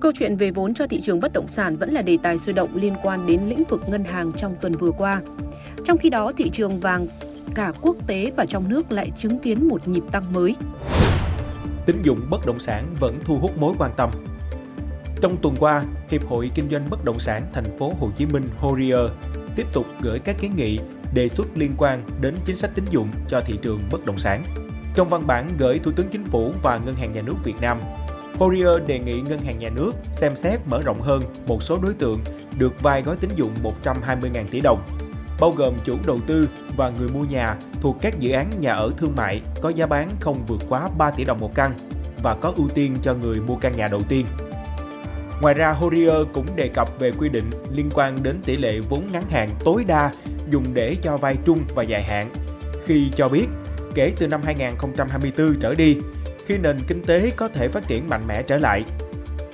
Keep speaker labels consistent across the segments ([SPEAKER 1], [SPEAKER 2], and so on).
[SPEAKER 1] Câu chuyện về vốn cho thị trường bất động sản vẫn là đề tài sôi động liên quan đến lĩnh vực ngân hàng trong tuần vừa qua. Trong khi đó, thị trường vàng cả quốc tế và trong nước lại chứng kiến một nhịp tăng mới.
[SPEAKER 2] Tín dụng bất động sản vẫn thu hút mối quan tâm. Trong tuần qua, Hiệp hội Kinh doanh Bất động sản thành phố Hồ Chí Minh Horier tiếp tục gửi các kiến nghị đề xuất liên quan đến chính sách tín dụng cho thị trường bất động sản. Trong văn bản gửi Thủ tướng Chính phủ và Ngân hàng Nhà nước Việt Nam, Horier đề nghị Ngân hàng Nhà nước xem xét mở rộng hơn một số đối tượng được vay gói tín dụng 120.000 tỷ đồng bao gồm chủ đầu tư và người mua nhà thuộc các dự án nhà ở thương mại có giá bán không vượt quá 3 tỷ đồng một căn và có ưu tiên cho người mua căn nhà đầu tiên. Ngoài ra, Horier cũng đề cập về quy định liên quan đến tỷ lệ vốn ngắn hạn tối đa dùng để cho vay trung và dài hạn, khi cho biết kể từ năm 2024 trở đi, khi nền kinh tế có thể phát triển mạnh mẽ trở lại.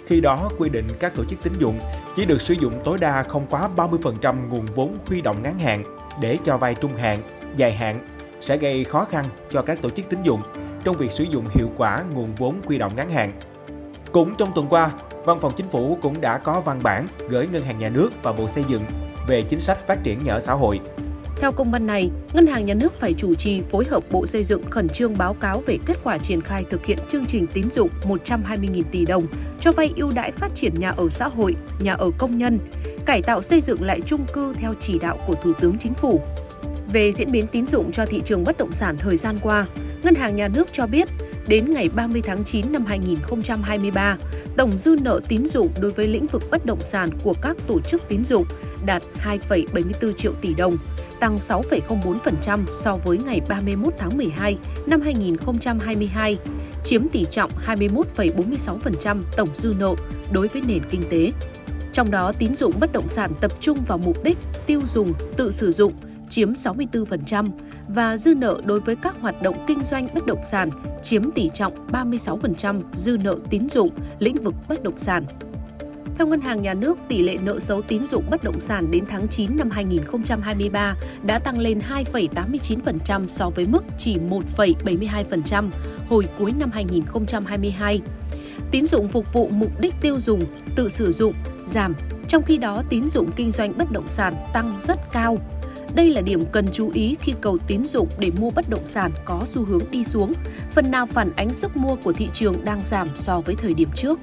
[SPEAKER 2] Khi đó, quy định các tổ chức tín dụng chỉ được sử dụng tối đa không quá 30% nguồn vốn huy động ngắn hạn để cho vay trung hạn, dài hạn sẽ gây khó khăn cho các tổ chức tín dụng trong việc sử dụng hiệu quả nguồn vốn huy động ngắn hạn. Cũng trong tuần qua, Văn phòng Chính phủ cũng đã có văn bản gửi Ngân hàng Nhà nước và Bộ Xây dựng về chính sách phát triển nhà ở xã hội
[SPEAKER 1] theo công văn này, Ngân hàng Nhà nước phải chủ trì phối hợp Bộ Xây dựng khẩn trương báo cáo về kết quả triển khai thực hiện chương trình tín dụng 120.000 tỷ đồng cho vay ưu đãi phát triển nhà ở xã hội, nhà ở công nhân, cải tạo xây dựng lại chung cư theo chỉ đạo của Thủ tướng Chính phủ. Về diễn biến tín dụng cho thị trường bất động sản thời gian qua, Ngân hàng Nhà nước cho biết đến ngày 30 tháng 9 năm 2023, tổng dư nợ tín dụng đối với lĩnh vực bất động sản của các tổ chức tín dụng đạt 2,74 triệu tỷ đồng, tăng 6,04% so với ngày 31 tháng 12 năm 2022, chiếm tỷ trọng 21,46% tổng dư nợ đối với nền kinh tế. Trong đó, tín dụng bất động sản tập trung vào mục đích tiêu dùng, tự sử dụng chiếm 64% và dư nợ đối với các hoạt động kinh doanh bất động sản chiếm tỷ trọng 36% dư nợ tín dụng lĩnh vực bất động sản. Theo Ngân hàng Nhà nước, tỷ lệ nợ xấu tín dụng bất động sản đến tháng 9 năm 2023 đã tăng lên 2,89% so với mức chỉ 1,72% hồi cuối năm 2022. Tín dụng phục vụ mục đích tiêu dùng, tự sử dụng giảm, trong khi đó tín dụng kinh doanh bất động sản tăng rất cao. Đây là điểm cần chú ý khi cầu tín dụng để mua bất động sản có xu hướng đi xuống, phần nào phản ánh sức mua của thị trường đang giảm so với thời điểm trước.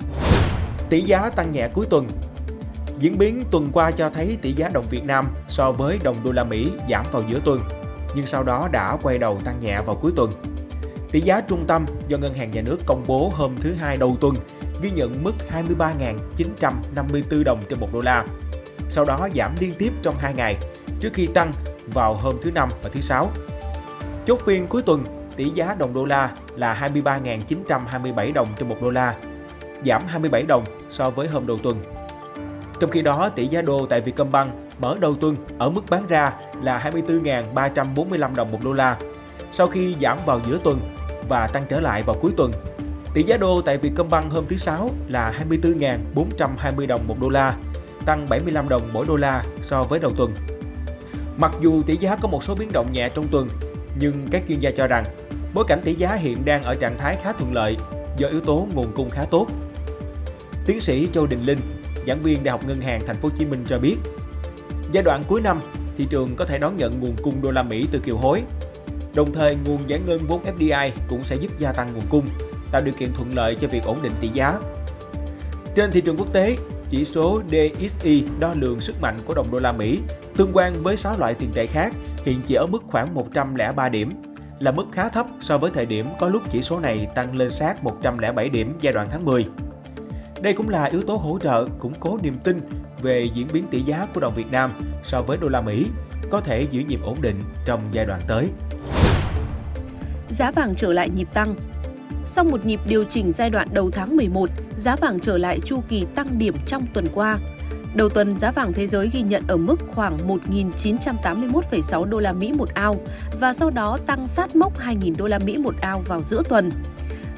[SPEAKER 2] Tỷ giá tăng nhẹ cuối tuần. Diễn biến tuần qua cho thấy tỷ giá đồng Việt Nam so với đồng đô la Mỹ giảm vào giữa tuần, nhưng sau đó đã quay đầu tăng nhẹ vào cuối tuần. Tỷ giá trung tâm do Ngân hàng Nhà nước công bố hôm thứ Hai đầu tuần ghi nhận mức 23.954 đồng trên 1 đô la. Sau đó giảm liên tiếp trong 2 ngày trước khi tăng vào hôm thứ Năm và thứ Sáu. Chốt phiên cuối tuần, tỷ giá đồng đô la là 23.927 đồng trên 1 đô la, giảm 27 đồng so với hôm đầu tuần. Trong khi đó, tỷ giá đô tại Vietcombank mở đầu tuần ở mức bán ra là 24.345 đồng một đô la, sau khi giảm vào giữa tuần và tăng trở lại vào cuối tuần. Tỷ giá đô tại Vietcombank hôm thứ Sáu là 24.420 đồng một đô la, tăng 75 đồng mỗi đô la so với đầu tuần. Mặc dù tỷ giá có một số biến động nhẹ trong tuần, nhưng các chuyên gia cho rằng bối cảnh tỷ giá hiện đang ở trạng thái khá thuận lợi do yếu tố nguồn cung khá tốt Tiến sĩ Châu Đình Linh, giảng viên Đại học Ngân hàng Thành phố Hồ Chí Minh cho biết, giai đoạn cuối năm, thị trường có thể đón nhận nguồn cung đô la Mỹ từ kiều hối. Đồng thời, nguồn giải ngân vốn FDI cũng sẽ giúp gia tăng nguồn cung, tạo điều kiện thuận lợi cho việc ổn định tỷ giá. Trên thị trường quốc tế, chỉ số DXY đo lường sức mạnh của đồng đô la Mỹ tương quan với 6 loại tiền tệ khác hiện chỉ ở mức khoảng 103 điểm, là mức khá thấp so với thời điểm có lúc chỉ số này tăng lên sát 107 điểm giai đoạn tháng 10. Đây cũng là yếu tố hỗ trợ củng cố niềm tin về diễn biến tỷ giá của đồng Việt Nam so với đô la Mỹ có thể giữ nhịp ổn định trong giai đoạn tới.
[SPEAKER 1] Giá vàng trở lại nhịp tăng Sau một nhịp điều chỉnh giai đoạn đầu tháng 11, giá vàng trở lại chu kỳ tăng điểm trong tuần qua. Đầu tuần, giá vàng thế giới ghi nhận ở mức khoảng 1.981,6 đô la Mỹ một ao và sau đó tăng sát mốc 2.000 đô la Mỹ một ao vào giữa tuần.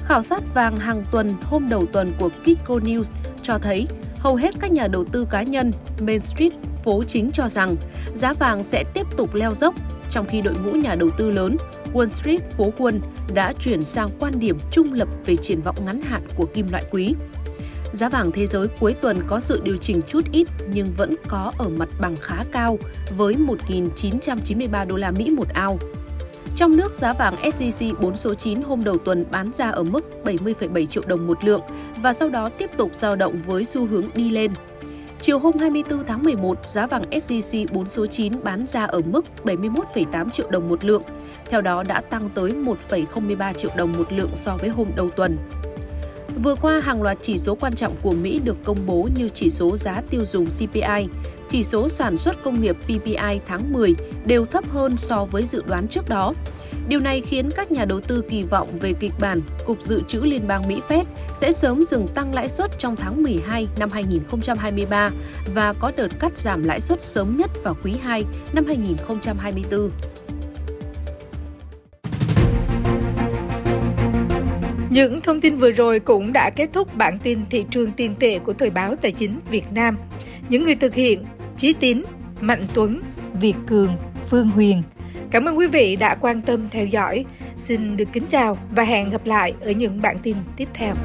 [SPEAKER 1] Khảo sát vàng hàng tuần hôm đầu tuần của Kitco News cho thấy hầu hết các nhà đầu tư cá nhân Main Street phố chính cho rằng giá vàng sẽ tiếp tục leo dốc, trong khi đội ngũ nhà đầu tư lớn Wall Street phố quân đã chuyển sang quan điểm trung lập về triển vọng ngắn hạn của kim loại quý. Giá vàng thế giới cuối tuần có sự điều chỉnh chút ít nhưng vẫn có ở mặt bằng khá cao với 1.993 đô la Mỹ một ao. Trong nước, giá vàng SJC 4 số 9 hôm đầu tuần bán ra ở mức 70,7 triệu đồng một lượng và sau đó tiếp tục dao động với xu hướng đi lên. Chiều hôm 24 tháng 11, giá vàng SJC 4 số 9 bán ra ở mức 71,8 triệu đồng một lượng, theo đó đã tăng tới 1,03 triệu đồng một lượng so với hôm đầu tuần. Vừa qua, hàng loạt chỉ số quan trọng của Mỹ được công bố như chỉ số giá tiêu dùng CPI, chỉ số sản xuất công nghiệp PPI tháng 10 đều thấp hơn so với dự đoán trước đó. Điều này khiến các nhà đầu tư kỳ vọng về kịch bản Cục Dự trữ Liên bang Mỹ Fed sẽ sớm dừng tăng lãi suất trong tháng 12 năm 2023 và có đợt cắt giảm lãi suất sớm nhất vào quý 2 năm 2024.
[SPEAKER 3] Những thông tin vừa rồi cũng đã kết thúc bản tin thị trường tiền tệ của Thời báo Tài chính Việt Nam. Những người thực hiện Chí Tín, Mạnh Tuấn, Việt Cường, Phương Huyền. Cảm ơn quý vị đã quan tâm theo dõi. Xin được kính chào và hẹn gặp lại ở những bản tin tiếp theo.